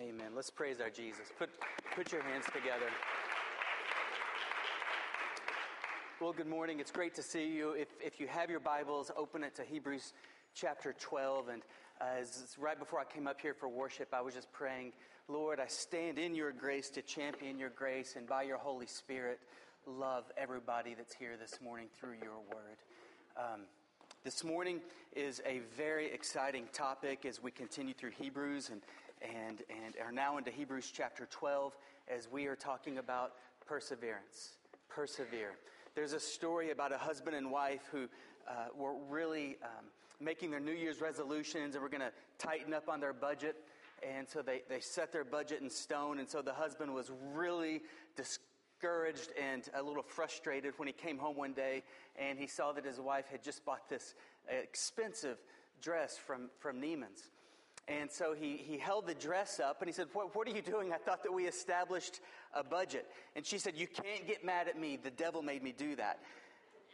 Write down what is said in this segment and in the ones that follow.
Amen. Let's praise our Jesus. Put, put your hands together. Well, good morning. It's great to see you. If, if you have your Bibles, open it to Hebrews chapter 12. And as, right before I came up here for worship, I was just praying, Lord, I stand in your grace to champion your grace, and by your Holy Spirit, love everybody that's here this morning through your word. Um, this morning is a very exciting topic as we continue through Hebrews and, and, and are now into Hebrews chapter 12 as we are talking about perseverance. Persevere. There's a story about a husband and wife who uh, were really um, making their New Year's resolutions and were going to tighten up on their budget. And so they, they set their budget in stone. And so the husband was really discouraged discouraged and a little frustrated when he came home one day and he saw that his wife had just bought this expensive dress from, from Neiman's. And so he, he held the dress up and he said, what, what are you doing? I thought that we established a budget. And she said, You can't get mad at me. The devil made me do that.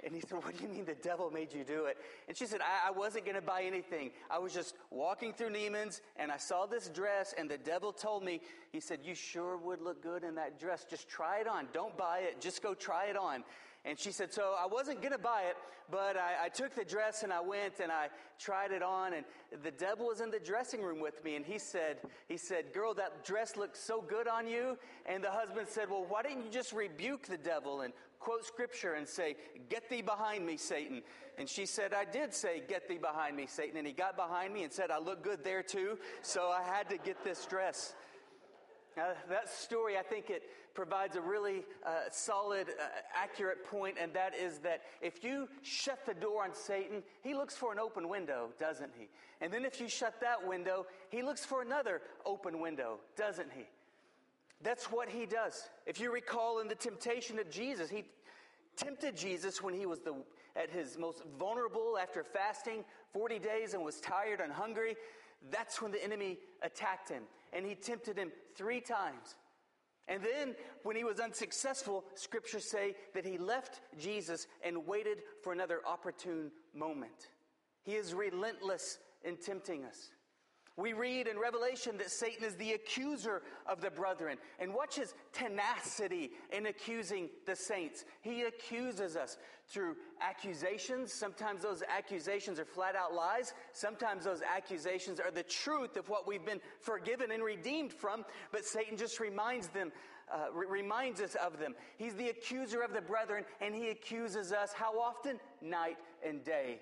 And he said, What do you mean the devil made you do it? And she said, I, I wasn't going to buy anything. I was just walking through Neiman's and I saw this dress, and the devil told me, He said, You sure would look good in that dress. Just try it on. Don't buy it. Just go try it on. And she said, So I wasn't going to buy it, but I, I, took the dress and I went and I tried it on. And the devil was in the dressing room with me. And he said, he said, Girl, that dress looks so good on you. And the husband said, Well, why didn't you just rebuke the devil and quote scripture and say, Get thee behind me, Satan? And she said, I did say, Get thee behind me, Satan. And he got behind me and said, I look good there too. So I had to get this dress. That story, I think it provides a really uh, solid, uh, accurate point, and that is that if you shut the door on Satan, he looks for an open window, doesn't he? And then if you shut that window, he looks for another open window, doesn't he? That's what he does. If you recall in the temptation of Jesus, he tempted Jesus when he was the, at his most vulnerable after fasting 40 days and was tired and hungry. That's when the enemy attacked him, and he tempted him three times. And then, when he was unsuccessful, scriptures say that he left Jesus and waited for another opportune moment. He is relentless in tempting us. We read in Revelation that Satan is the accuser of the brethren. And watch his tenacity in accusing the saints. He accuses us through accusations. Sometimes those accusations are flat out lies. Sometimes those accusations are the truth of what we've been forgiven and redeemed from. But Satan just reminds them, uh, reminds us of them. He's the accuser of the brethren, and he accuses us how often? Night and day.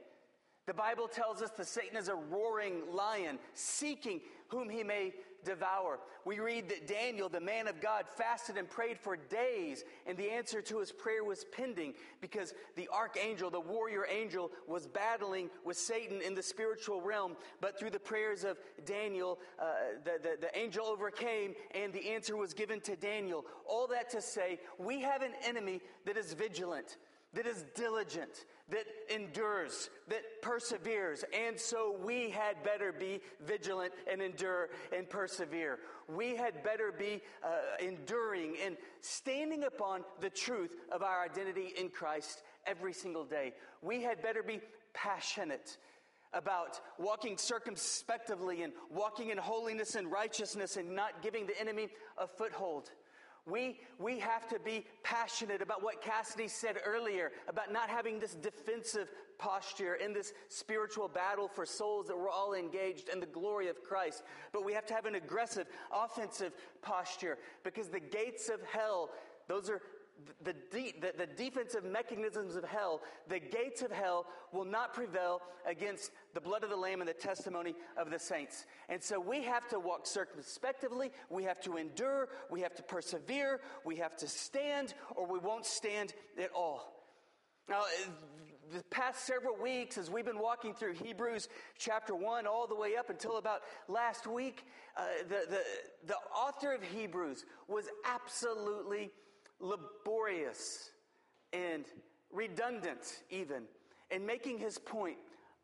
The Bible tells us that Satan is a roaring lion, seeking whom he may devour. We read that Daniel, the man of God, fasted and prayed for days, and the answer to his prayer was pending because the archangel, the warrior angel, was battling with Satan in the spiritual realm. But through the prayers of Daniel, uh, the, the, the angel overcame, and the answer was given to Daniel. All that to say, we have an enemy that is vigilant that is diligent, that endures, that perseveres. And so we had better be vigilant and endure and persevere. We had better be uh, enduring and standing upon the truth of our identity in Christ every single day. We had better be passionate about walking circumspectively and walking in holiness and righteousness and not giving the enemy a foothold. We, we have to be passionate about what Cassidy said earlier about not having this defensive posture in this spiritual battle for souls that we're all engaged in the glory of Christ. But we have to have an aggressive, offensive posture because the gates of hell, those are the, de- the, the, defensive mechanisms of hell, the gates of hell will not prevail against the blood of the Lamb and the testimony of the saints. And so we have to walk circumspectively, we have to endure, we have to persevere, we have to stand, or we won't stand at all. Now, the past several weeks, as we've been walking through Hebrews chapter 1 all the way up until about last week, uh, the, the, the author of Hebrews was absolutely laborious and redundant, even, in making his point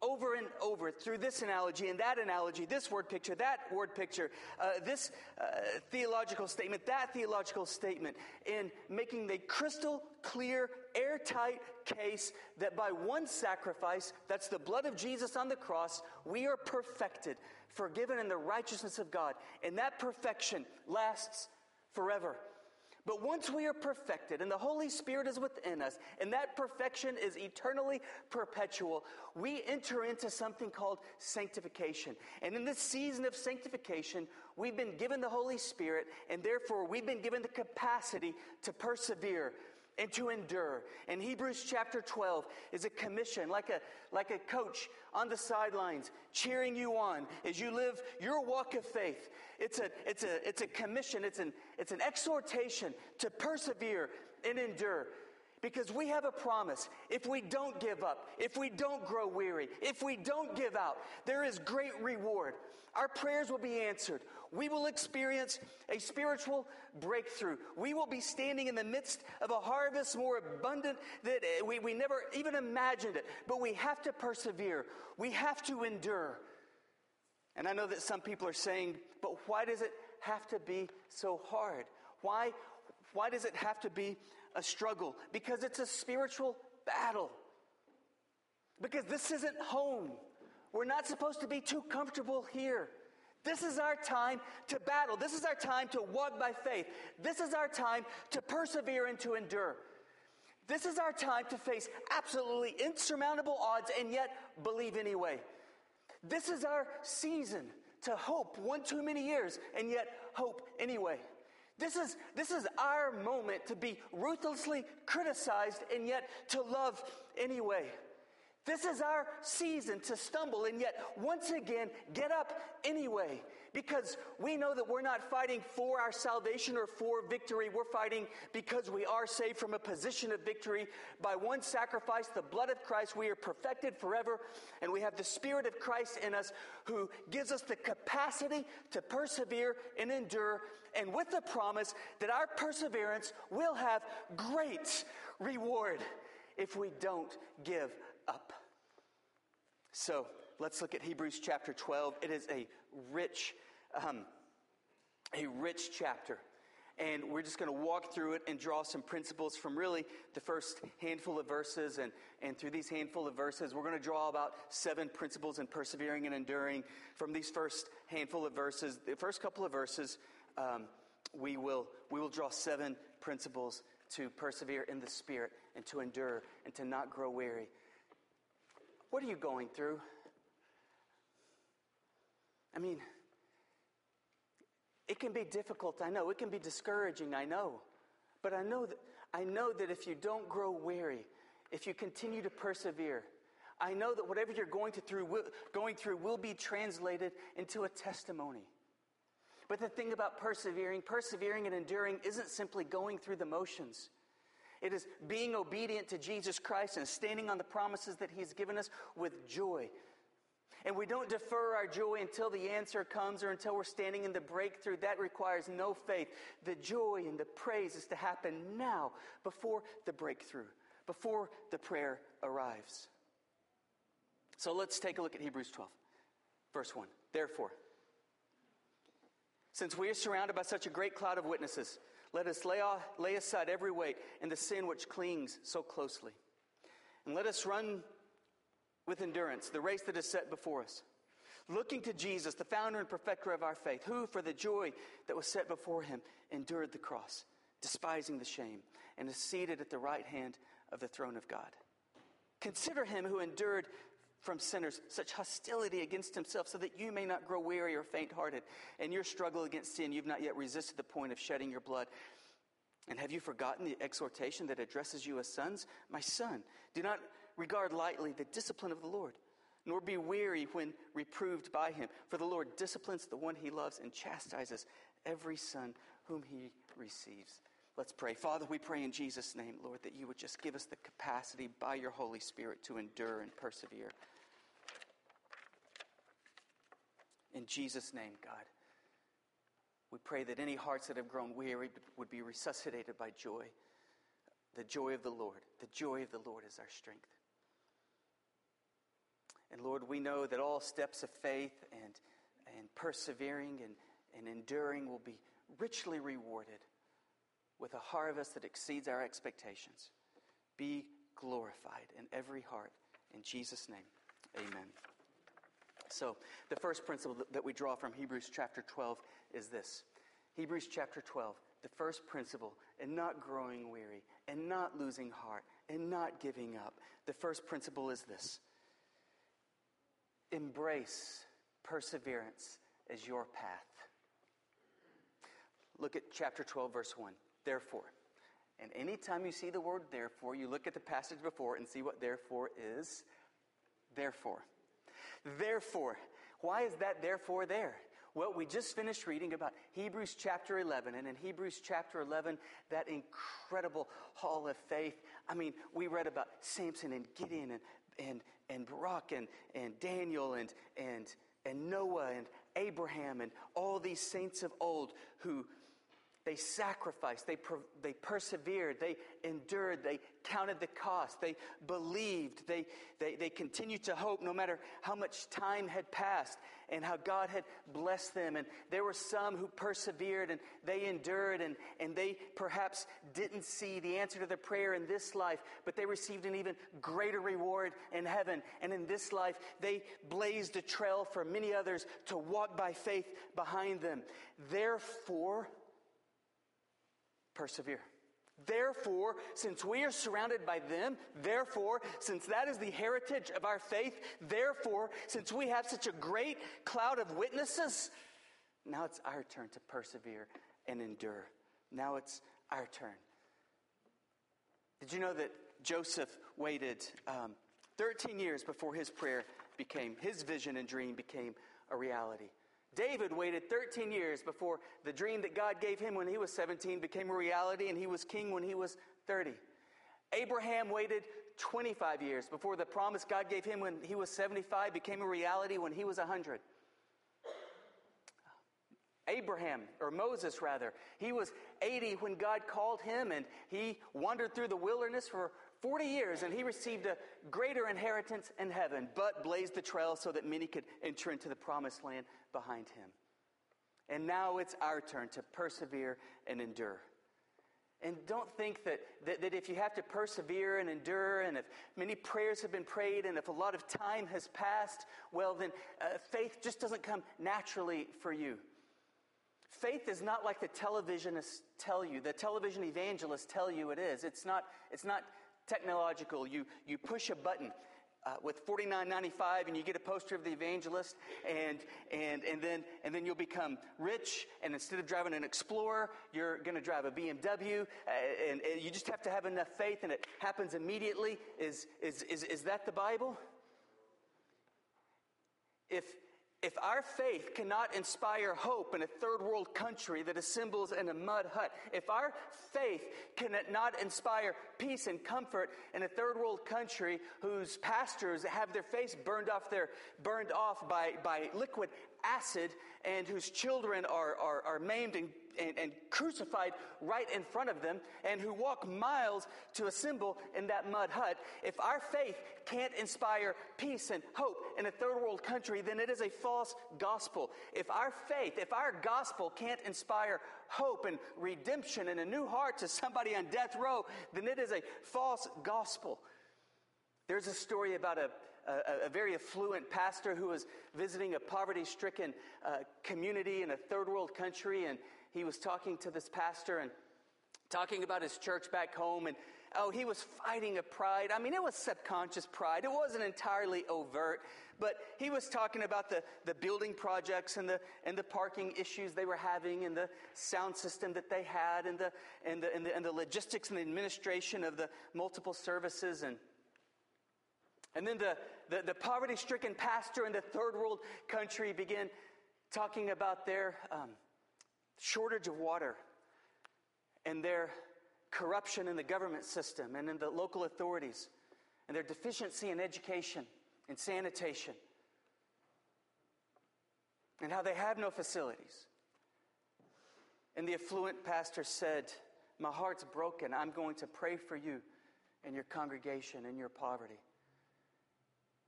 over and over through this analogy and that analogy, this word picture, that word picture, uh, this uh, theological statement, that theological statement, in making the crystal clear, airtight case that by one sacrifice, that's the blood of Jesus on the cross, we are perfected, forgiven in the righteousness of God. And that perfection lasts forever. But once we are perfected and the Holy Spirit is within us, and that perfection is eternally perpetual, we enter into something called sanctification. And in this season of sanctification, we've been given the Holy Spirit, and therefore we've been given the capacity to persevere, and to endure. And Hebrews chapter 12 is a commission, like a, like a coach on the sidelines, cheering you on as you live your walk of faith. It's a, it's a, it's a commission, it's an, it's an exhortation to persevere and endure. Because we have a promise. If we don't give up, if we don't grow weary, if we don't give out, there is great reward. Our prayers will be answered. We will experience a spiritual breakthrough. We will be standing in the midst of a harvest more abundant that eh, we, we never even imagined it. But we have to persevere. We have to endure. And I know that some people are saying, but why does it have to be so hard? Why, why does it have to be a struggle? Because it's a spiritual battle. Because this isn't home. We're not supposed to be too comfortable here. This is our time to battle. This is our time to walk by faith. This is our time to persevere and to endure. This is our time to face absolutely insurmountable odds and yet believe anyway. This is our season to hope one too many years and yet hope anyway. This is, this is our moment to be ruthlessly criticized and yet to love anyway. This is our season to stumble and yet once again get up anyway because we know that we're not fighting for our salvation or for victory. We're fighting because we are saved from a position of victory. By one sacrifice, the blood of Christ, we are perfected forever and we have the Spirit of Christ in us who gives us the capacity to persevere and endure and with the promise that our perseverance will have great reward if we don't give up. So let's look at Hebrews chapter 12. It is a rich, um, a rich chapter. And we're just going to walk through it and draw some principles from really the first handful of verses. And, and through these handful of verses, we're going to draw about seven principles in persevering and enduring from these first handful of verses. The first couple of verses, um, we, will, we will draw seven principles to persevere in the Spirit and to endure and to not grow weary. What are you going through? I mean, it can be difficult, I know. It can be discouraging, I know. But I know that, I know that if you don't grow weary, if you continue to persevere, I know that whatever you're going, to through, will, going through will be translated into a testimony. But the thing about persevering, persevering and enduring isn't simply going through the motions. It is being obedient to Jesus Christ and standing on the promises that He's given us with joy. And we don't defer our joy until the answer comes or until we're standing in the breakthrough. That requires no faith. The joy and the praise is to happen now before the breakthrough, before the prayer arrives. So let's take a look at Hebrews 12, verse 1. Therefore, since we are surrounded by such a great cloud of witnesses, let us lay, off, lay aside every weight and the sin which clings so closely. And let us run with endurance the race that is set before us. Looking to Jesus, the founder and perfecter of our faith, who, for the joy that was set before him, endured the cross, despising the shame, and is seated at the right hand of the throne of God. Consider him who endured from sinners such hostility against himself, so that you may not grow weary or faint hearted. In your struggle against sin, you've not yet resisted the point of shedding your blood. And have you forgotten the exhortation that addresses you as sons? My son, do not regard lightly the discipline of the Lord, nor be weary when reproved by him. For the Lord disciplines the one he loves and chastises every son whom he receives. Let's pray. Father, we pray in Jesus' name, Lord, that you would just give us the capacity by your Holy Spirit to endure and persevere. In Jesus' name, God, we pray that any hearts that have grown weary would be resuscitated by joy. The joy of the Lord. The joy of the Lord is our strength. And Lord, we know that all steps of faith and, and persevering and, and enduring will be richly rewarded with a harvest that exceeds our expectations. Be glorified in every heart. In Jesus' name, amen. So, the first principle that we draw from Hebrews chapter 12 is this Hebrews chapter 12, the first principle in not growing weary and not losing heart and not giving up. The first principle is this embrace perseverance as your path. Look at chapter 12, verse 1. Therefore, and anytime you see the word therefore, you look at the passage before and see what therefore is. Therefore. Therefore. Why is that therefore there? Well, we just finished reading about Hebrews chapter 11, and in Hebrews chapter 11, that incredible hall of faith. I mean, we read about Samson and Gideon and, and, and Barak and, and Daniel and, and, and Noah and Abraham and all these saints of old who they sacrificed, they, per, they persevered, they endured, they counted the cost, they believed, they, they, they continued to hope no matter how much time had passed and how God had blessed them. And there were some who persevered and they endured and, and they perhaps didn't see the answer to their prayer in this life, but they received an even greater reward in heaven. And in this life, they blazed a trail for many others to walk by faith behind them. Therefore, persevere. Therefore, since we are surrounded by them, therefore, since that is the heritage of our faith, therefore, since we have such a great cloud of witnesses, now it's our turn to persevere and endure. Now it's our turn. Did you know that Joseph waited um, 13 years before his prayer became, his vision and dream became a reality? David waited 13 years before the dream that God gave him when he was 17 became a reality and he was king when he was 30. Abraham waited 25 years before the promise God gave him when he was 75 became a reality when he was 100. Abraham, or Moses rather, he was 80 when God called him and he wandered through the wilderness for 40 years and he received a greater inheritance in heaven, but blazed the trail so that many could enter into the promised land behind him. And now it's our turn to persevere and endure. And don't think that, that, that, if you have to persevere and endure, and if many prayers have been prayed, and if a lot of time has passed, well, then uh, faith just doesn't come naturally for you. Faith is not like the televisionists tell you, the television evangelists tell you it is. It's not, it's not technological. You, you push a button. Uh, with $49.95 and you get a poster of the evangelist and, and, and, then, and then you'll become rich and instead of driving an explorer you're going to drive a bmw uh, and, and, you just have to have enough faith and it happens immediately is, is, is, is that the bible if, if our faith cannot inspire hope in a third world country that assembles in a mud hut, if our faith cannot inspire peace and comfort in a third world country whose pastors have their face burned off their, burned off by, by liquid acid and whose children are, are, are maimed and and, and, crucified right in front of them and who walk miles to assemble in that mud hut, if our faith can't inspire peace and hope in a third world country, then it is a false gospel. If our faith, if our gospel can't inspire hope and redemption and a new heart to somebody on death row, then it is a false gospel. There's a story about a, a, a, very affluent pastor who was visiting a poverty stricken uh, community in a third world country, and he was talking to this pastor and talking about his church back home and oh he was fighting a pride. I mean it was subconscious pride. It wasn't entirely overt but he was talking about the, the building projects and the, and the parking issues they were having and the sound system that they had and the, and the, and the, and the logistics and the administration of the multiple services and and then the, the, the poverty stricken pastor in the third world country began talking about their um, shortage of water and their corruption in the government system and in the local authorities and their deficiency in education and sanitation and how they have no facilities. And the affluent pastor said, My heart's broken. I'm going to pray for you and your congregation and your poverty.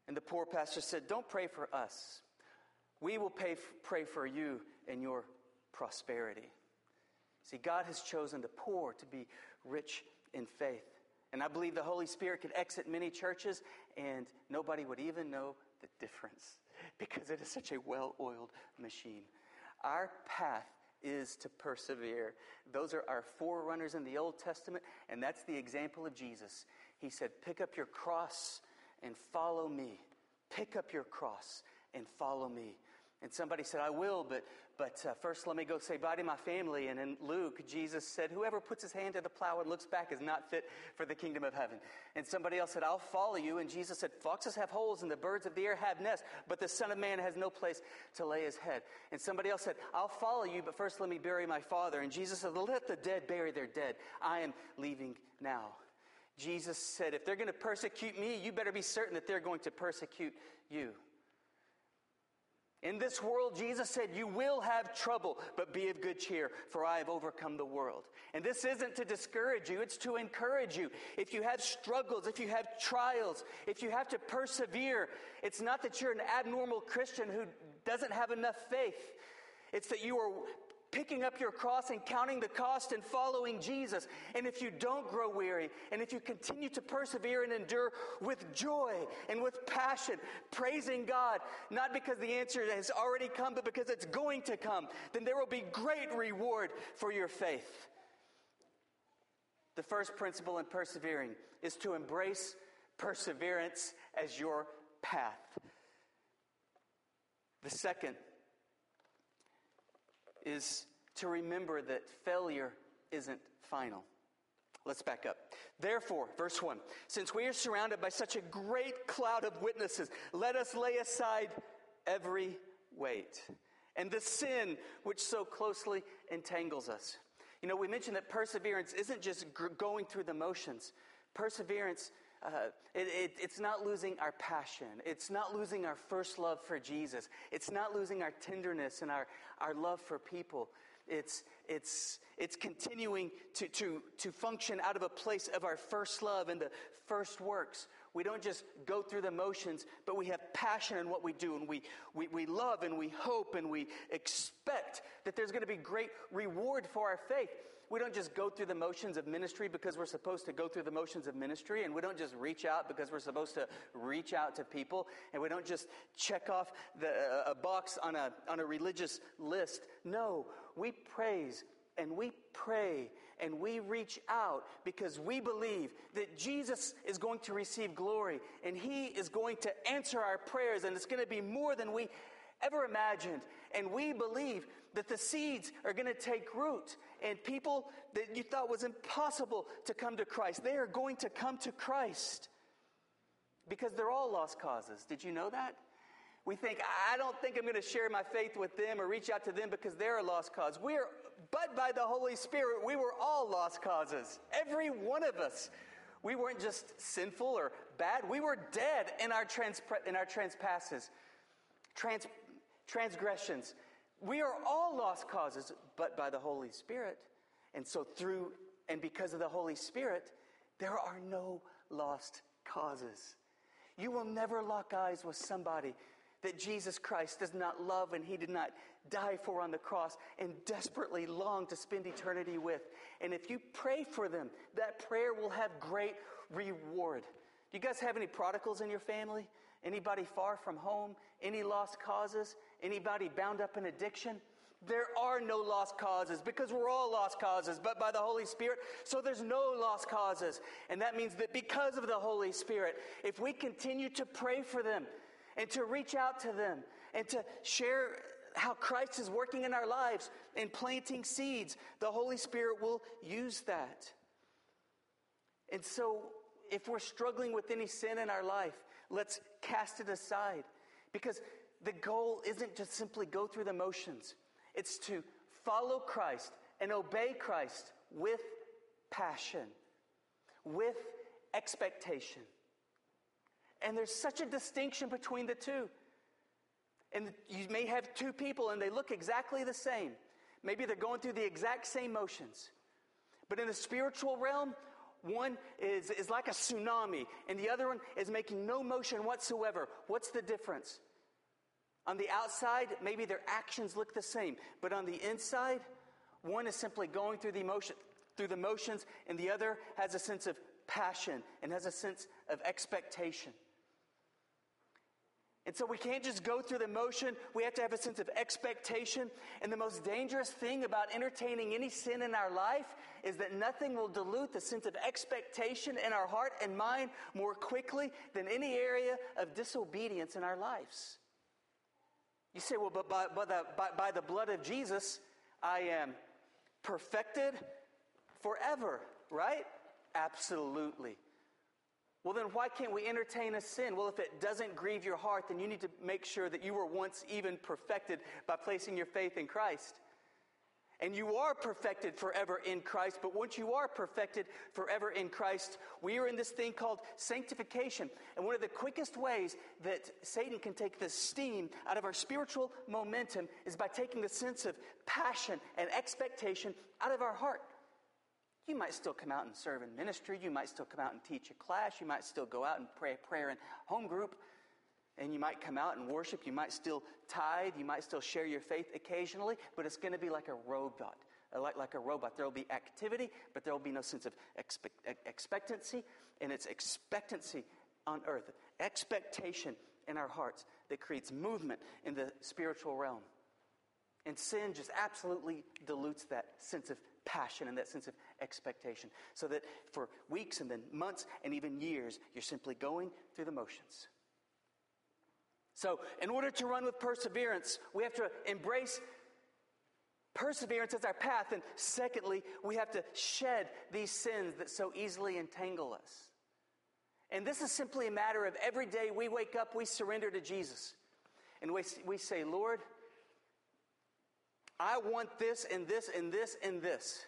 And the poor pastor said, Don't pray for us. We will pay, pray for you and your prosperity. See, God has chosen the poor to be rich in faith. And I believe the Holy Spirit could exit many churches and nobody would even know the difference because it is such a well oiled machine. Our path is to persevere. Those are our forerunners in the Old Testament, and that's the example of Jesus. He said, Pick up your cross and follow me. Pick up your cross and follow me. And somebody said, I will, but, but uh, first let me go say bye to my family. And in Luke, Jesus said, Whoever puts his hand to the plow and looks back is not fit for the kingdom of heaven. And somebody else said, I'll follow you. And Jesus said, Foxes have holes and the birds of the air have nests, but the Son of Man has no place to lay his head. And somebody else said, I'll follow you, but first let me bury my father. And Jesus said, Let the dead bury their dead. I am leaving now. Jesus said, If they're going to persecute me, you better be certain that they're going to persecute you. In this world, Jesus said, You will have trouble, but be of good cheer, for I have overcome the world. And this isn't to discourage you, it's to encourage you. If you have struggles, if you have trials, if you have to persevere, it's not that you're an abnormal Christian who doesn't have enough faith. It's that you are picking up your cross and counting the cost and following Jesus. And if you don't grow weary, and if you continue to persevere and endure with joy and with passion, praising God, not because the answer has already come, but because it's going to come, then there will be great reward for your faith. The first principle in persevering is to embrace perseverance as your path. The second is to remember that failure isn't final. Let's back up. Therefore, verse 1 since we are surrounded by such a great cloud of witnesses, let us lay aside every weight and the sin which so closely entangles us. You know, we mentioned that perseverance isn't just going through the motions, perseverance uh, it, it, it's not losing our passion. It's not losing our first love for Jesus. It's not losing our tenderness and our, our love for people. It's, it's, it's continuing to, to, to function out of a place of our first love and the first works. We don't just go through the motions, but we have passion in what we do, and we, we, we love and we hope and we expect that there's going to be great reward for our faith we don't just go through the motions of ministry because we're supposed to go through the motions of ministry, and we don't just reach out because we're supposed to reach out to people, and we don't just check off the, uh, a box on a, on a religious list. No, we praise and we pray and we reach out because we believe that Jesus is going to receive glory and he is going to answer our prayers, and it's going to be more than we ever imagined. And we believe that the seeds are going to take root and people that you thought was impossible to come to Christ, they are going to come to Christ because they're all lost causes. Did you know that? We think, I don't think I'm going to share my faith with them or reach out to them because they're a lost cause. We are, but by the Holy Spirit, we were all lost causes. Every one of us. We weren't just sinful or bad. We were dead in our, trans, in our transpasses, trans, transgressions. We are all lost causes, but by the Holy Spirit. And so, through and because of the Holy Spirit, there are no lost causes. You will never lock eyes with somebody that Jesus Christ does not love and he did not die for on the cross and desperately long to spend eternity with. And if you pray for them, that prayer will have great reward. Do you guys have any prodigals in your family? Anybody far from home? Any lost causes? Anybody bound up in addiction? There are no lost causes because we're all lost causes, but by the Holy Spirit. So there's no lost causes. And that means that because of the Holy Spirit, if we continue to pray for them and to reach out to them and to share how Christ is working in our lives and planting seeds, the Holy Spirit will use that. And so if we're struggling with any sin in our life, let's cast it aside because the goal isn't to simply go through the motions, it's to follow Christ and obey Christ with passion, with expectation. And there's such a distinction between the two. And you may have two people and they look exactly the same. Maybe they're going through the exact same motions. But in the spiritual realm, One is, is like a tsunami, and the other one is making no motion whatsoever. What's the difference? On the outside, maybe their actions look the same, but on the inside, one is simply going through the emotion, through the motions, and the other has a sense of passion and has a sense of expectation. And so we can't just go through the motion. We have to have a sense of expectation. And the most dangerous thing about entertaining any sin in our life is that nothing will dilute the sense of expectation in our heart and mind more quickly than any area of disobedience in our lives. You say, well, but by, by, the, by, by the blood of Jesus, I am perfected forever, right? Absolutely. Well, then why can't we entertain a sin? Well, if it doesn't grieve your heart, then you need to make sure that you were once even perfected by placing your faith in Christ. And you are perfected forever in Christ, but once you are perfected forever in Christ, we are in this thing called sanctification. And one of the quickest ways that Satan can take the steam out of our spiritual momentum is by taking the sense of passion and expectation out of our heart. You might still come out and serve in ministry. You might still come out and teach a class. You might still go out and pray a prayer in home group. And you might come out and worship. You might still tithe. You might still share your faith occasionally. But it's going to be like a robot. Uh, like, like a robot. There will be activity, but there will be no sense of expect, expectancy. And it's expectancy on earth, expectation in our hearts that creates movement in the spiritual realm. And sin just absolutely dilutes that sense of passion and that sense of expectation. So that for weeks and then months and even years, you're simply going through the motions. So, in order to run with perseverance, we have to embrace perseverance as our path. And secondly, we have to shed these sins that so easily entangle us. And this is simply a matter of every day we wake up, we surrender to Jesus. And we, we say, Lord, I want this and this and this and this.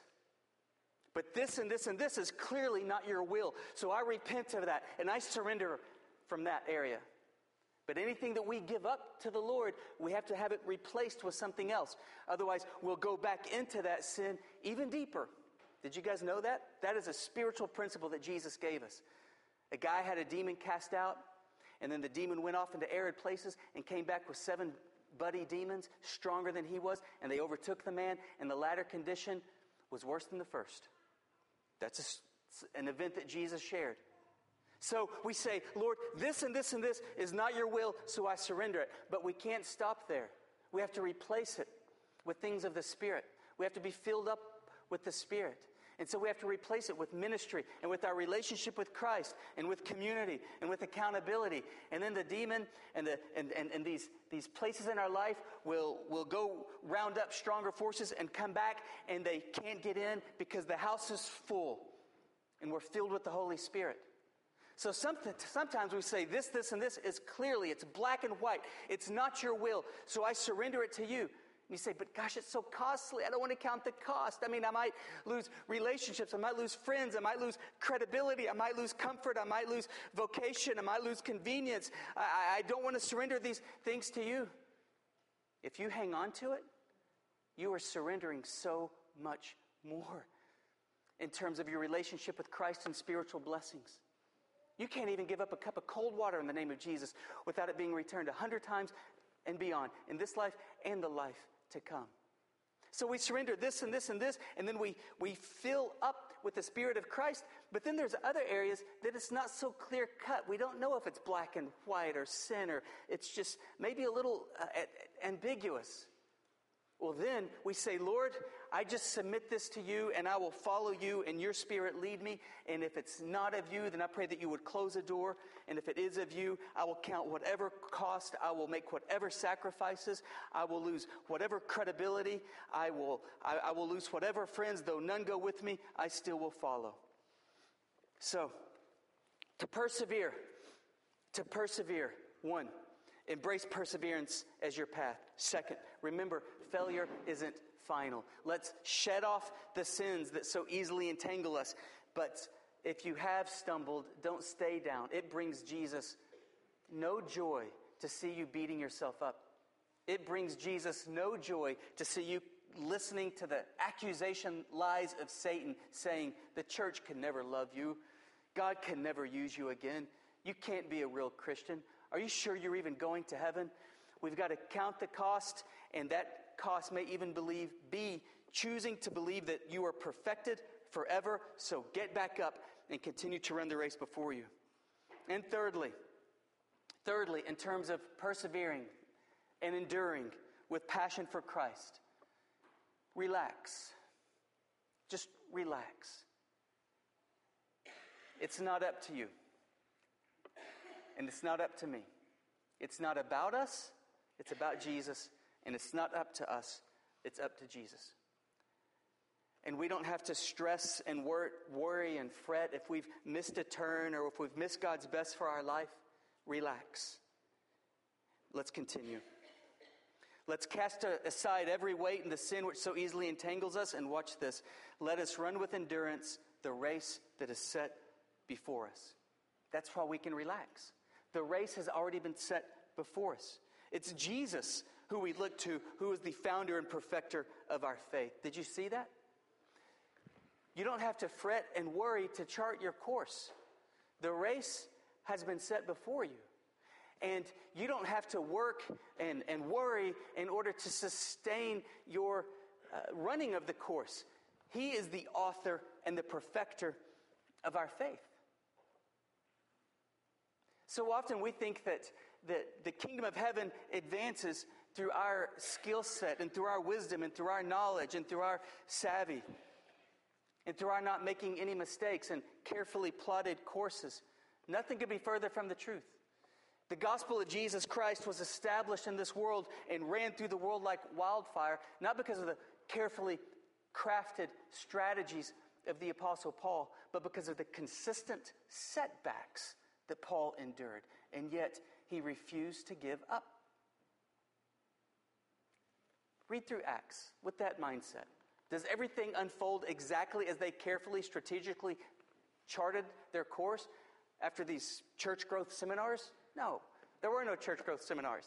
But this and this and this is clearly not your will. So I repent of that and I surrender from that area. But anything that we give up to the Lord, we have to have it replaced with something else. Otherwise, we'll go back into that sin even deeper. Did you guys know that? That is a spiritual principle that Jesus gave us. A guy had a demon cast out, and then the demon went off into arid places and came back with seven buddy demons, stronger than he was, and they overtook the man, and the latter condition was worse than the first. That's a, an event that Jesus shared. So we say, Lord, this and this and this is not your will, so I surrender it. But we can't stop there. We have to replace it with things of the Spirit. We have to be filled up with the Spirit. And so we have to replace it with ministry and with our relationship with Christ and with community and with accountability. And then the demon and, the, and, and, and these, these places in our life will, will go round up stronger forces and come back and they can't get in because the house is full and we're filled with the Holy Spirit. So sometimes we say this, this, and this is clearly, it's black and white. It's not your will. So I surrender it to you. And you say, but gosh, it's so costly. I don't want to count the cost. I mean, I might lose relationships. I might lose friends. I might lose credibility. I might lose comfort. I might lose vocation. I might lose convenience. I, I don't want to surrender these things to you. If you hang on to it, you are surrendering so much more in terms of your relationship with Christ and spiritual blessings. You can't even give up a cup of cold water in the name of Jesus without it being returned a hundred times and beyond in this life and the life to come. So we surrender this and this and this, and then we, we fill up with the Spirit of Christ. But then there's other areas that it's not so clear cut. We don't know if it's black and white or sin, or it's just maybe a little uh, ambiguous. Well, then we say, Lord, I just submit this to you and I will follow you and your spirit lead me. And if it's not of you, then I pray that you would close a door. And if it is of you, I will count whatever cost. I will make whatever sacrifices. I will lose whatever credibility. I will, I, I will lose whatever friends, though none go with me, I still will follow. So, to persevere, to persevere, one, embrace perseverance as your path. Second, remember, failure isn't final. Let's shed off the sins that so easily entangle us. But if you have stumbled, don't stay down. It brings Jesus no joy to see you beating yourself up. It brings Jesus no joy to see you listening to the accusation lies of Satan saying, the church can never love you. God can never use you again. You can't be a real Christian. Are you sure you're even going to heaven? We've got to count the cost, and that cost may even believe be choosing to believe that you are perfected forever. So get back up and continue to run the race before you. And thirdly, thirdly, in terms of persevering and enduring with passion for Christ, relax. Just relax. It's not up to you. And it's not up to me. It's not about us, it's about Jesus. And it's not up to us, it's up to Jesus. And we don't have to stress and wor- worry and fret if we've missed a turn or if we've missed God's best for our life. Relax. Let's continue. Let's cast aside every weight and the sin which so easily entangles us. And watch this. Let us run with endurance the race that is set before us. That's why we can relax. The race has already been set before us. It's Jesus who we look to, who is the founder and perfecter of our faith. Did you see that? You don't have to fret and worry to chart your course. The race has been set before you. And you don't have to work and, and worry in order to sustain your uh, running of the course. He is the author and the perfecter of our faith. So often we think that, that the kingdom of heaven advances through our skill set and through our wisdom and through our knowledge and through our savvy and through our not making any mistakes and carefully plotted courses. Nothing could be further from the truth. The gospel of Jesus Christ was established in this world and ran through the world like wildfire, not because of the carefully crafted strategies of the Apostle Paul, but because of the consistent setbacks that Paul endured. And yet, he refused to give up. Read through Acts with that mindset. Does everything unfold exactly as they carefully, strategically charted their course after these church growth seminars? No, there were no church growth seminars.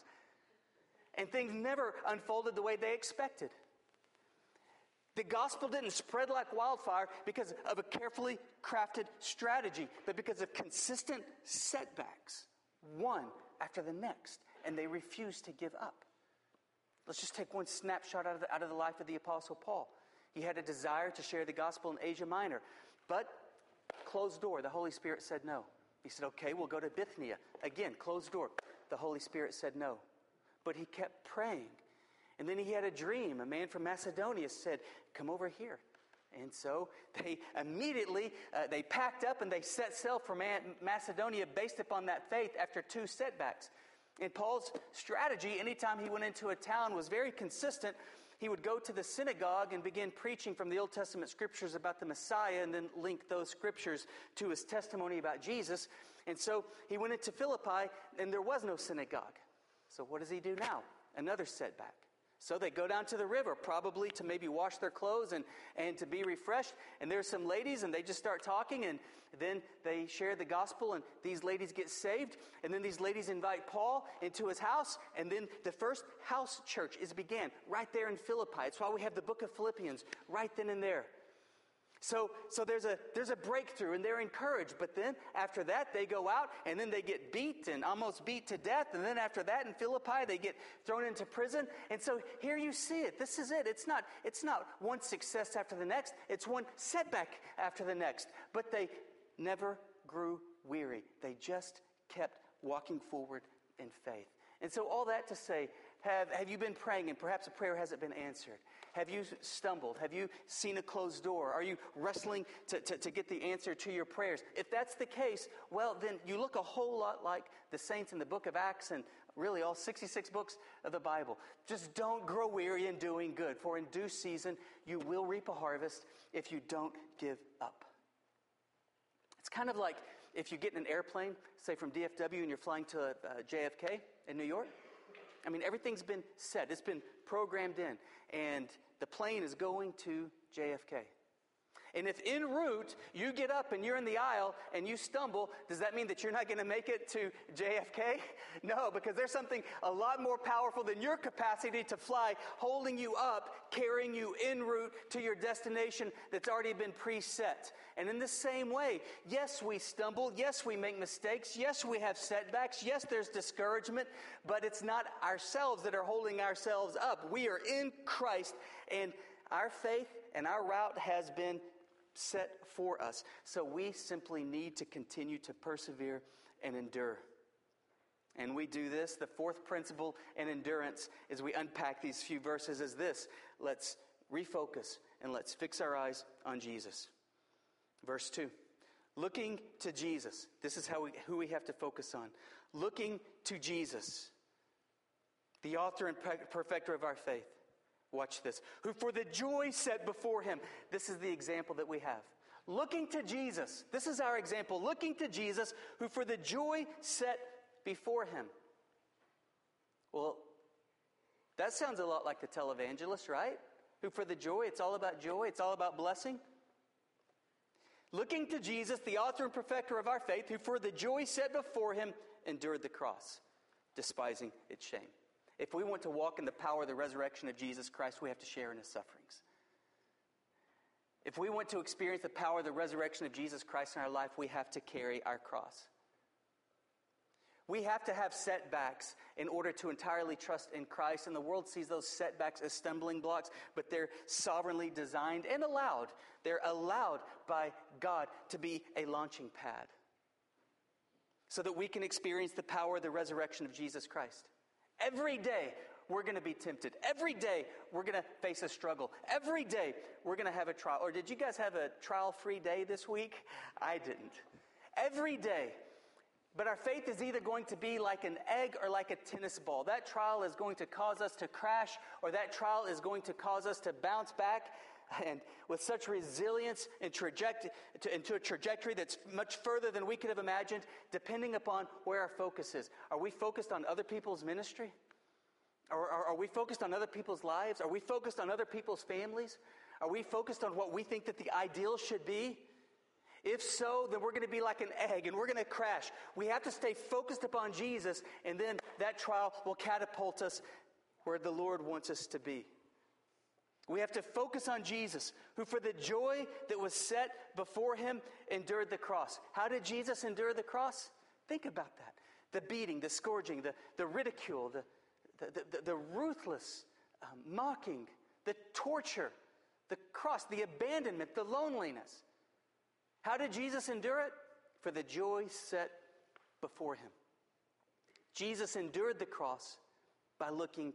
And things never unfolded the way they expected. The gospel didn't spread like wildfire because of a carefully crafted strategy, but because of consistent setbacks, one after the next, and they refused to give up. Let's just take one snapshot out of the, out of the life of the Apostle Paul. He had a desire to share the gospel in Asia Minor, but closed door. The Holy Spirit said no. He said, okay, we'll go to Bithynia. Again, closed door. The Holy Spirit said no. But he kept praying. And then he had a dream. A man from Macedonia said, come over here. And so they immediately uh, they packed up and they set sail for Macedonia based upon that faith after two setbacks. And Paul's strategy, anytime he went into a town, was very consistent he would go to the synagogue and begin preaching from the Old Testament scriptures about the Messiah and then link those scriptures to his testimony about Jesus. And so he went into Philippi and there was no synagogue. So what does he do now? Another setback. So they go down to the river, probably to maybe wash their clothes and, and to be refreshed. And there's some ladies, and they just start talking, and then they share the gospel, and these ladies get saved. And then these ladies invite Paul into his house, and then the first house church is began right there in Philippi. It's why we have the book of Philippians right then and there. So, so there's, a, there's a breakthrough and they're encouraged. But then after that, they go out and then they get beat and almost beat to death. And then after that in Philippi, they get thrown into prison. And so here you see it. This is it. It's not, it's not one success after the next. It's one setback after the next. But they never grew weary. They just kept walking forward in faith. And so all that to say, have, have you been praying and perhaps a prayer hasn't been answered? Have you stumbled? Have you seen a closed door? Are you wrestling to, to, to, get the answer to your prayers? If that's the case, well, then you look a whole lot like the saints in the book of Acts and really all 66 books of the Bible. Just don't grow weary in doing good, for in due season you will reap a harvest if you don't give up. It's kind of like if you get in an airplane, say from DFW, and you're flying to uh, JFK in New York. I mean, everything's been set, it's been programmed in, and the plane is going to JFK. And if en route you get up and you're in the aisle and you stumble, does that mean that you're not going to make it to JFK? No, because there's something a lot more powerful than your capacity to fly, holding you up, carrying you en route to your destination that's already been preset. And in the same way, yes, we stumble. Yes, we make mistakes. Yes, we have setbacks. Yes, there's discouragement, but it's not ourselves that are holding ourselves up. We are in Christ, and our faith and our route has been set for us. So we simply need to continue to persevere and endure. And we do this. The fourth principle in endurance as we unpack these few verses is this let's refocus and let's fix our eyes on Jesus. Verse 2 Looking to Jesus. This is how we, who we have to focus on. Looking to Jesus, the author and perfecter of our faith. Watch this. Who for the joy set before him. This is the example that we have. Looking to Jesus. This is our example. Looking to Jesus, who for the joy set before him. Well, that sounds a lot like the televangelist, right? Who for the joy, it's all about joy, it's all about blessing. Looking to Jesus, the author and perfecter of our faith, who for the joy set before him endured the cross, despising its shame. If we want to walk in the power of the resurrection of Jesus Christ, we have to share in his sufferings. If we want to experience the power of the resurrection of Jesus Christ in our life, we have to carry our cross. We have to have setbacks in order to entirely trust in Christ. And the world sees those setbacks as stumbling blocks, but they're sovereignly designed and allowed. They're allowed by God to be a launching pad so that we can experience the power of the resurrection of Jesus Christ. Every day, we're going to be tempted. Every day, we're going to face a struggle. Every day, we're going to have a trial. Or did you guys have a trial free day this week? I didn't. Every day. But our faith is either going to be like an egg or like a tennis ball. That trial is going to cause us to crash, or that trial is going to cause us to bounce back and with such resilience and traject- to, into a trajectory that's much further than we could have imagined, depending upon where our focus is. Are we focused on other people's ministry? Or are, are we focused on other people's lives? Are we focused on other people's families? Are we focused on what we think that the ideal should be? If so, then we're going to be like an egg and we're going to crash. We have to stay focused upon Jesus, and then that trial will catapult us where the Lord wants us to be. We have to focus on Jesus, who for the joy that was set before him endured the cross. How did Jesus endure the cross? Think about that. The beating, the scourging, the, the ridicule, the, the, the, the ruthless um, mocking, the torture, the cross, the abandonment, the loneliness. How did Jesus endure it? For the joy set before him. Jesus endured the cross by looking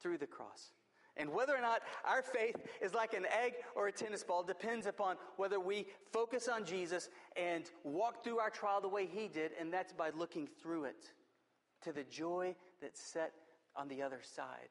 through the cross. And whether or not our faith is like an egg or a tennis ball depends upon whether we focus on Jesus and walk through our trial the way he did, and that's by looking through it to the joy that's set on the other side.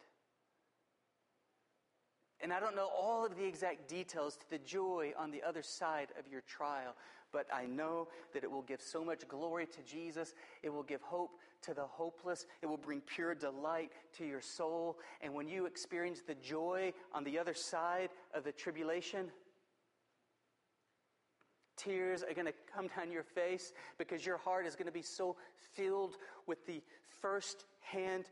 And I don't know all of the exact details to the joy on the other side of your trial, but I know that it will give so much glory to Jesus. It will give hope to the hopeless. It will bring pure delight to your soul. And when you experience the joy on the other side of the tribulation, tears are going to come down your face because your heart is going to be so filled with the first hand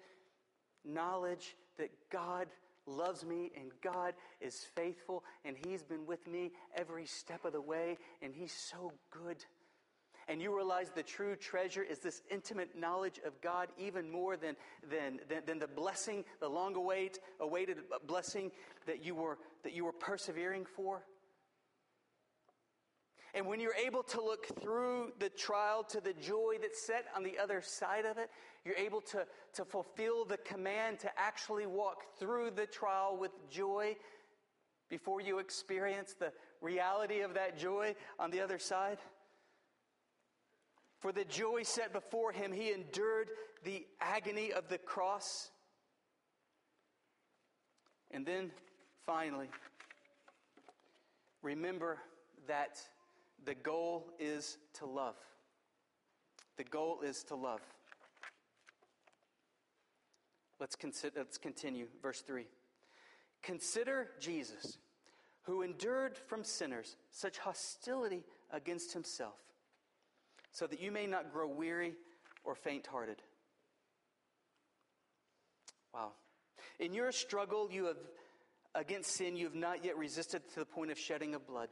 knowledge that God loves me and God is faithful and He's been with me every step of the way and He's so good. And you realize the true treasure is this intimate knowledge of God even more than, than, than, than the blessing, the long await, awaited blessing that you, were, that you were persevering for. And when you're able to look through the trial to the joy that's set on the other side of it, you're able to, to fulfill the command to actually walk through the trial with joy before you experience the reality of that joy on the other side. For the joy set before him, he endured the agony of the cross. And then finally, remember that the goal is to love. The goal is to love. Let's, consider, let's continue. Verse 3. Consider Jesus who endured from sinners such hostility against himself, so that you may not grow weary or faint hearted. Wow. In your struggle you have against sin you have not yet resisted to the point of shedding of blood.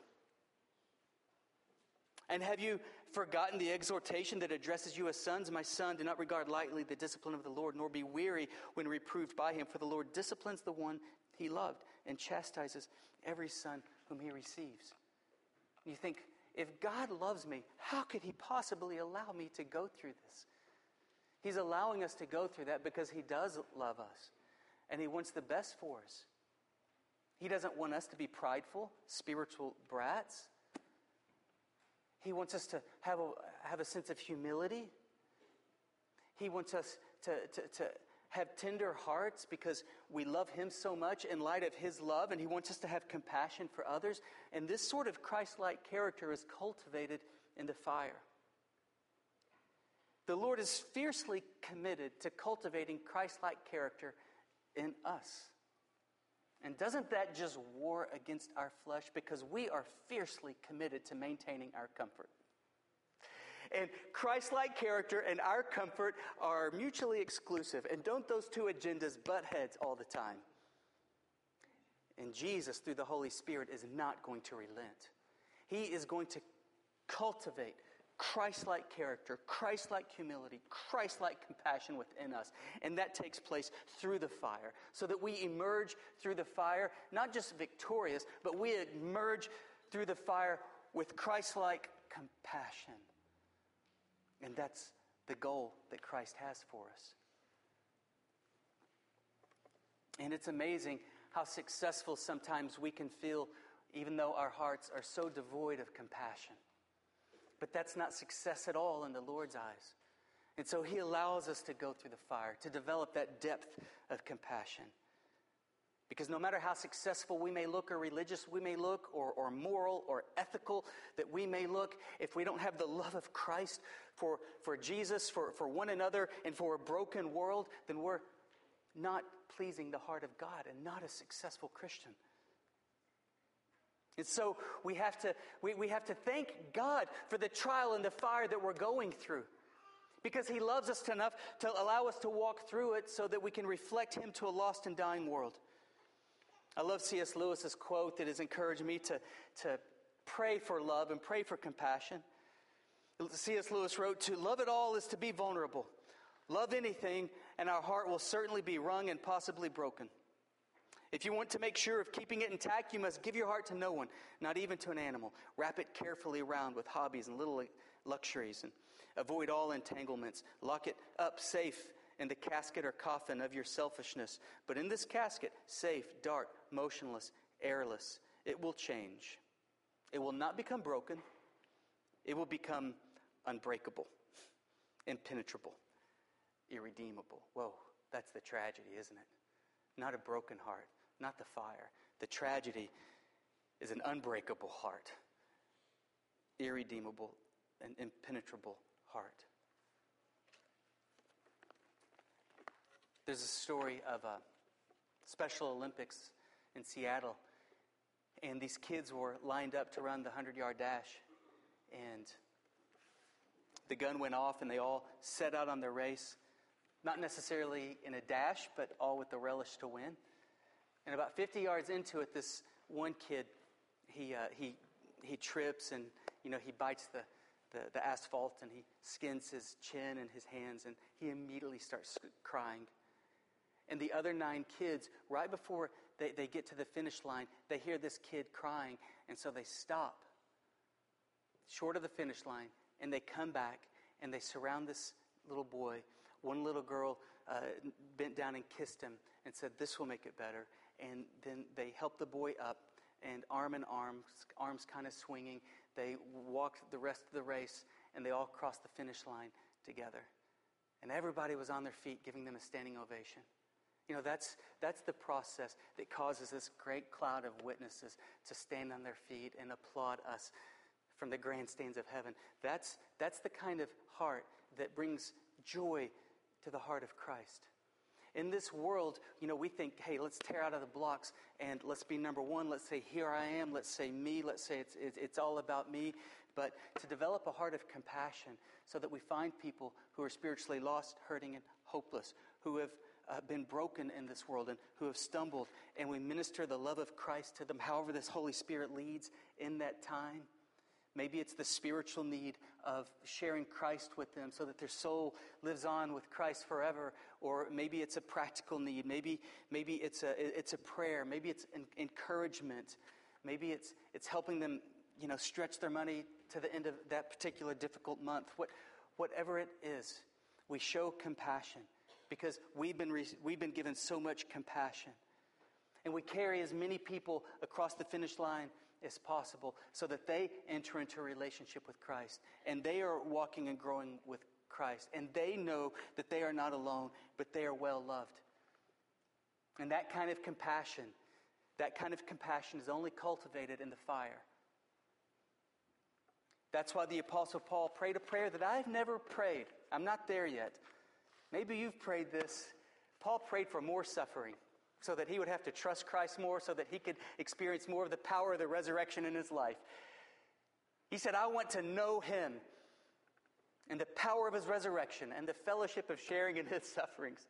And have you forgotten the exhortation that addresses you as sons? My son, do not regard lightly the discipline of the Lord, nor be weary when reproved by him, for the Lord disciplines the one he loved and chastises every son whom he receives. You think, if God loves me, how could he possibly allow me to go through this? He's allowing us to go through that because he does love us and he wants the best for us. He doesn't want us to be prideful, spiritual brats. He wants us to have a, have a sense of humility. He wants us to, to, to have tender hearts because we love Him so much in light of His love, and He wants us to have compassion for others. And this sort of Christ like character is cultivated in the fire. The Lord is fiercely committed to cultivating Christ like character in us. And doesn't that just war against our flesh? Because we are fiercely committed to maintaining our comfort. And Christ like character and our comfort are mutually exclusive. And don't those two agendas butt heads all the time? And Jesus, through the Holy Spirit, is not going to relent. He is going to cultivate Christ like character, Christ like humility, Christ like compassion within us. And that takes place through the fire, so that we emerge through the fire, not just victorious, but we emerge through the fire with Christ like compassion. And that's the goal that Christ has for us. And it's amazing how successful sometimes we can feel, even though our hearts are so devoid of compassion. But that's not success at all in the Lord's eyes. And so He allows us to go through the fire, to develop that depth of compassion. Because no matter how successful we may look, or religious we may look, or, or moral or ethical that we may look, if we don't have the love of Christ for, for Jesus, for, for one another, and for a broken world, then we're not pleasing the heart of God and not a successful Christian. And so we have to, we, we have to thank God for the trial and the fire that we're going through. Because He loves us enough to allow us to walk through it so that we can reflect Him to a lost and dying world. I love C.S. Lewis's quote that has encouraged me to, to pray for love and pray for compassion. C.S. Lewis wrote, To love it all is to be vulnerable. Love anything, and our heart will certainly be wrung and possibly broken. If you want to make sure of keeping it intact, you must give your heart to no one, not even to an animal. Wrap it carefully around with hobbies and little luxuries and avoid all entanglements. Lock it up safe in the casket or coffin of your selfishness. But in this casket, safe, dark, motionless, airless, it will change. It will not become broken, it will become unbreakable, impenetrable, irredeemable. Whoa, that's the tragedy, isn't it? Not a broken heart, not the fire. The tragedy is an unbreakable heart, irredeemable, and impenetrable heart. There's a story of a Special Olympics in Seattle, and these kids were lined up to run the 100 yard dash. And the gun went off, and they all set out on their race, not necessarily in a dash, but all with the relish to win. And about 50 yards into it, this one kid, he, uh, he, he trips and, you know, he bites the, the, the asphalt and he skins his chin and his hands and he immediately starts crying. And the other nine kids, right before they, they get to the finish line, they hear this kid crying. And so they stop short of the finish line and they come back and they surround this little boy. One little girl uh, bent down and kissed him and said, This will make it better and then they help the boy up, and arm in arm, arms kind of swinging, they walk the rest of the race, and they all cross the finish line together. And everybody was on their feet, giving them a standing ovation. You know, that's, that's the process that causes this great cloud of witnesses to stand on their feet and applaud us from the grandstands of heaven. That's, that's the kind of heart that brings joy to the heart of Christ. In this world, you know, we think, hey, let's tear out of the blocks and let's be number one. Let's say, here I am. Let's say me. Let's say it's, it's, it's all about me. But to develop a heart of compassion so that we find people who are spiritually lost, hurting, and hopeless, who have uh, been broken in this world and who have stumbled, and we minister the love of Christ to them, however, this Holy Spirit leads in that time. Maybe it's the spiritual need of sharing Christ with them so that their soul lives on with Christ forever. Or maybe it's a practical need. Maybe, maybe it's, a, it's a prayer. Maybe it's encouragement. Maybe it's, it's helping them you know, stretch their money to the end of that particular difficult month. What, whatever it is, we show compassion because we've been, re- we've been given so much compassion. And we carry as many people across the finish line as possible so that they enter into a relationship with Christ and they are walking and growing with Christ and they know that they are not alone, but they are well loved. And that kind of compassion, that kind of compassion is only cultivated in the fire. That's why the Apostle Paul prayed a prayer that I've never prayed. I'm not there yet. Maybe you've prayed this. Paul prayed for more suffering so that he would have to trust Christ more, so that he could experience more of the power of the resurrection in his life. He said, I want to know him and the power of his resurrection and the fellowship of sharing in his sufferings.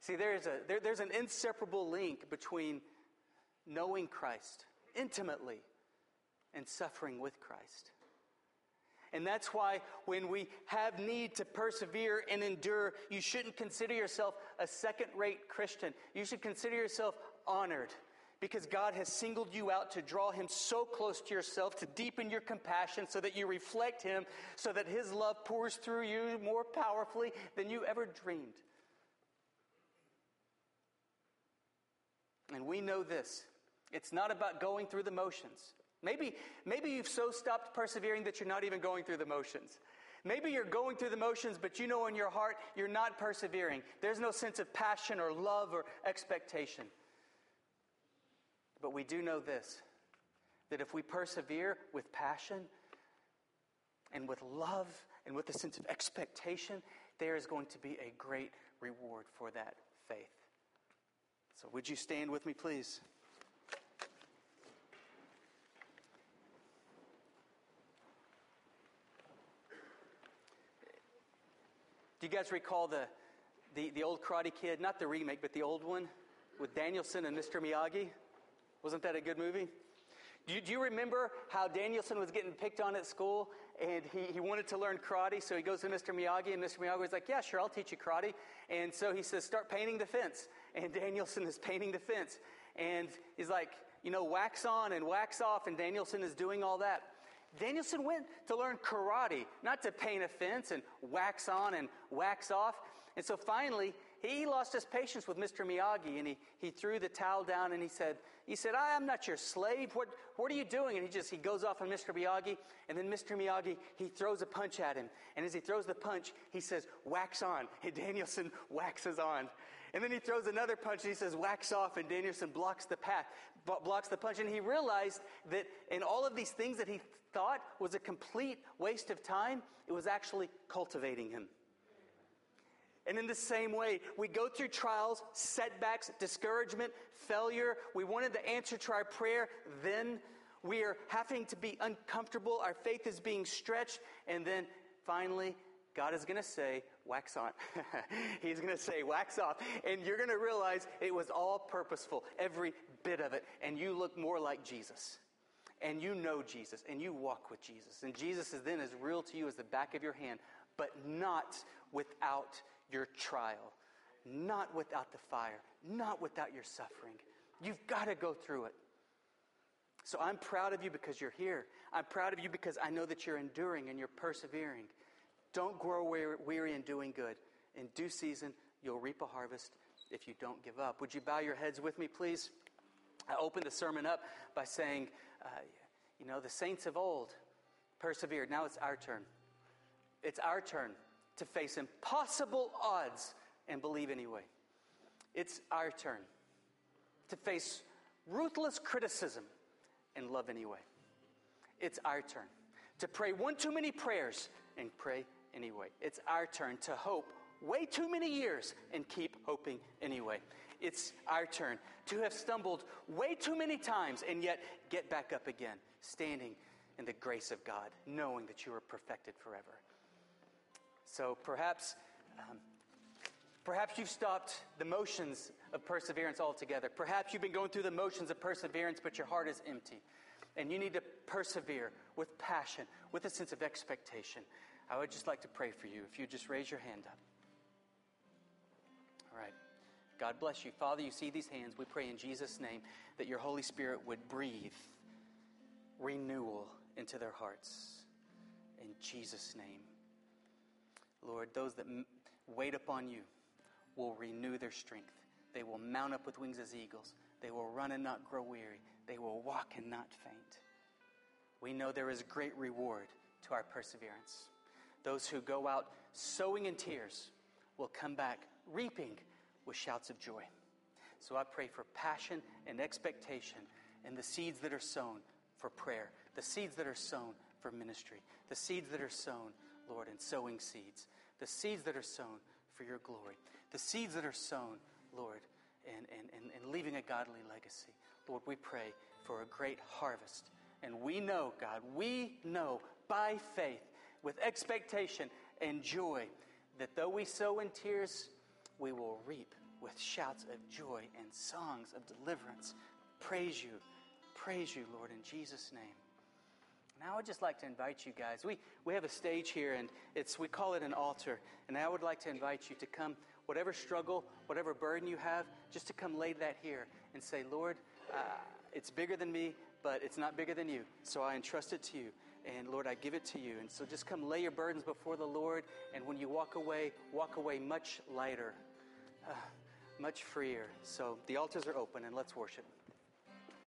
See, there's, a, there, there's an inseparable link between knowing Christ intimately and suffering with Christ. And that's why when we have need to persevere and endure, you shouldn't consider yourself a second rate Christian. You should consider yourself honored because God has singled you out to draw Him so close to yourself, to deepen your compassion so that you reflect Him, so that His love pours through you more powerfully than you ever dreamed. And we know this it's not about going through the motions. Maybe, maybe you've so stopped persevering that you're not even going through the motions. Maybe you're going through the motions, but you know in your heart you're not persevering. There's no sense of passion or love or expectation. But we do know this that if we persevere with passion and with love and with a sense of expectation, there is going to be a great reward for that faith. So, would you stand with me, please? Do you guys recall the, the, the old Karate Kid? Not the remake, but the old one with Daniel-san and Mr. Miyagi? Wasn't that a good movie? Do you, do you, remember how Daniel-san was getting picked on at school and he, he wanted to learn karate? So he goes to Mr. Miyagi, and Mr. Miyagi was like, Yeah, sure, I'll teach you karate. And so he says, Start painting the fence. And Daniel-san is painting the fence. And he's like, You know, wax on and wax off. And Daniel-san is doing all that. Daniel-san went to learn karate, not to paint a fence and wax on and wax off. And so finally, he lost his patience with Mr. Miyagi and he, he threw the towel down and he said, he said, I am not your slave. What, what are you doing? And he just, he goes off on Mr. Miyagi and then Mr. Miyagi, he throws a punch at him. And as he throws the punch, he says, wax on. And Daniel-san waxes on. And then he throws another punch and he says, wax off. And Daniel-san blocks the path, blocks the punch. And he realized that in all of these things that he thought was a complete waste of time, it was actually cultivating him. And in the same way, we go through trials, setbacks, discouragement, failure. We wanted the answer to our prayer, then we are having to be uncomfortable. Our faith is being stretched. And then finally, God is going to say, wax on. He's going to say, wax off. And you're going to realize it was all purposeful, every bit of it. And you look more like Jesus and you know Jesus and you walk with Jesus. And Jesus is then as real to you as the back of your hand, but not without your trial, not without the fire, not without your suffering. You've got to go through it. So I'm proud of you because you're here. I'm proud of you because I know that you're enduring and you're persevering. Don't grow weary in doing good. In due season, you'll reap a harvest if you don't give up. Would you bow your heads with me, please? I opened the sermon up by saying, uh, you know, the saints of old persevered. Now it's our turn. It's our turn to face impossible odds and believe anyway. It's our turn to face ruthless criticism and love anyway. It's our turn to pray one too many prayers and pray anyway. It's our turn to hope way too many years and keep hoping anyway. It's our turn to have stumbled way too many times and yet get back up again, standing in the grace of God, knowing that you are perfected forever. So perhaps, um, perhaps you've stopped the motions of perseverance altogether. Perhaps you've been going through the motions of perseverance, but your heart is empty. And you need to persevere with passion, with a sense of expectation. I would just like to pray for you if you just raise your hand up. All right. God bless you. Father, you see these hands. We pray in Jesus' name that your Holy Spirit would breathe renewal into their hearts. In Jesus' name. Lord, those that wait upon you will renew their strength. They will mount up with wings as eagles. They will run and not grow weary. They will walk and not faint. We know there is great reward to our perseverance. Those who go out sowing in tears will come back reaping with shouts of joy. So I pray for passion and expectation and the seeds that are sown for prayer, the seeds that are sown for ministry, the seeds that are sown, Lord, in sowing seeds, the seeds that are sown for your glory, the seeds that are sown, Lord, and, and, and, and leaving a godly legacy. Lord, we pray for a great harvest. And we know, God, we know by faith, with expectation and joy, that though we sow in tears, we will reap with shouts of joy and songs of deliverance. Praise you. Praise you, Lord, in Jesus' name. Now I would just like to invite you guys. We, we have a stage here, and it's we call it an altar. And I would like to invite you to come, whatever struggle, whatever burden you have, just to come lay that here and say, Lord, uh, it's bigger than me, but it's not bigger than you. So I entrust it to you. And Lord, I give it to you. And so just come lay your burdens before the Lord. And when you walk away, walk away much lighter, uh, much freer. So the altars are open, and let's worship.